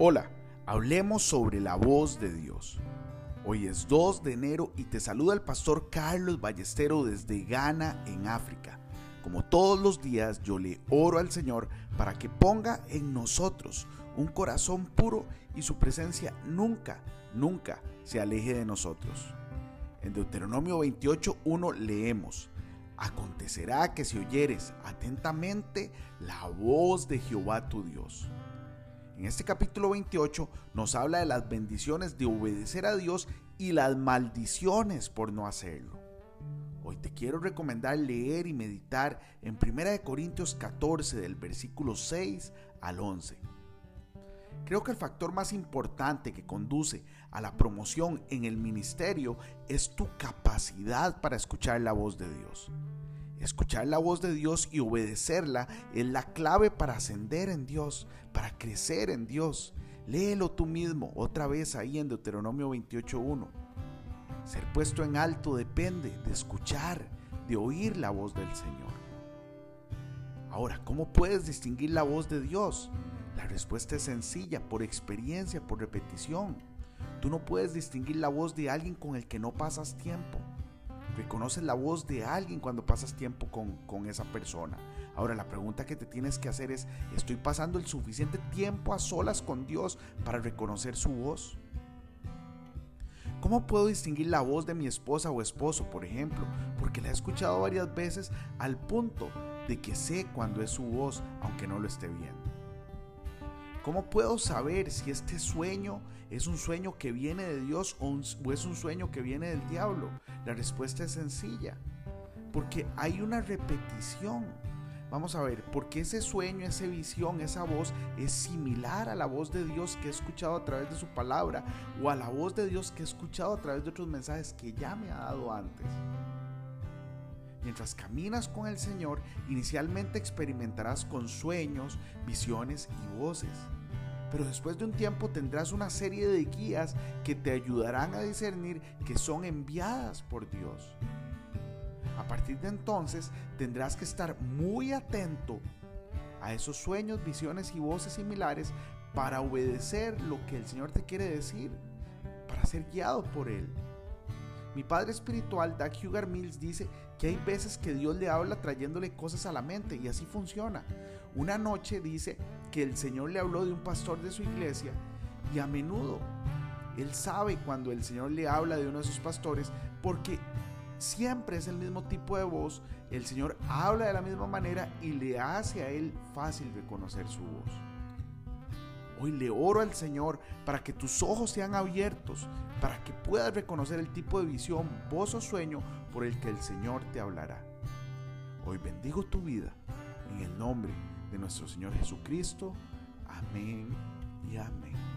Hola, hablemos sobre la voz de Dios. Hoy es 2 de enero y te saluda el pastor Carlos Ballestero desde Ghana, en África. Como todos los días, yo le oro al Señor para que ponga en nosotros un corazón puro y su presencia nunca, nunca se aleje de nosotros. En Deuteronomio 28.1 leemos, Acontecerá que si oyeres atentamente la voz de Jehová tu Dios en este capítulo 28 nos habla de las bendiciones de obedecer a Dios y las maldiciones por no hacerlo. Hoy te quiero recomendar leer y meditar en 1 Corintios 14 del versículo 6 al 11. Creo que el factor más importante que conduce a la promoción en el ministerio es tu capacidad para escuchar la voz de Dios. Escuchar la voz de Dios y obedecerla es la clave para ascender en Dios, para crecer en Dios. Léelo tú mismo otra vez ahí en Deuteronomio 28.1. Ser puesto en alto depende de escuchar, de oír la voz del Señor. Ahora, ¿cómo puedes distinguir la voz de Dios? La respuesta es sencilla, por experiencia, por repetición. Tú no puedes distinguir la voz de alguien con el que no pasas tiempo. Reconoces la voz de alguien cuando pasas tiempo con, con esa persona. Ahora la pregunta que te tienes que hacer es, ¿estoy pasando el suficiente tiempo a solas con Dios para reconocer su voz? ¿Cómo puedo distinguir la voz de mi esposa o esposo, por ejemplo? Porque la he escuchado varias veces al punto de que sé cuando es su voz, aunque no lo esté viendo. ¿Cómo puedo saber si este sueño es un sueño que viene de Dios o, es un sueño que viene del diablo? La respuesta es sencilla, porque hay una repetición. Vamos a ver, porque ese sueño, esa visión, esa voz es similar a la voz de Dios que he escuchado a través de su palabra o a la voz de Dios que he escuchado a través de otros mensajes que ya me ha dado antes. Mientras caminas con el Señor, inicialmente experimentarás con sueños, visiones y voces pero después de un tiempo tendrás una serie de guías que te ayudarán a discernir que son enviadas por Dios. A partir de entonces tendrás que estar muy atento a esos sueños, visiones y voces similares para obedecer lo que el Señor te quiere decir, para ser guiado por Él. Mi padre espiritual, Doug Hugar Mills, dice que hay veces que Dios le habla trayéndole cosas a la mente y así funciona. Una noche dice que el Señor le habló de un pastor de su iglesia y a menudo él sabe cuando el Señor le habla de uno de sus pastores porque siempre es el mismo tipo de voz, el Señor habla de la misma manera y le hace a él fácil reconocer su voz. Hoy le oro al Señor para que tus ojos sean abiertos, para que puedas reconocer el tipo de visión, voz o sueño por el que el Señor te hablará. Hoy bendigo tu vida en el nombre de nuestro Señor Jesucristo. Amén y amén.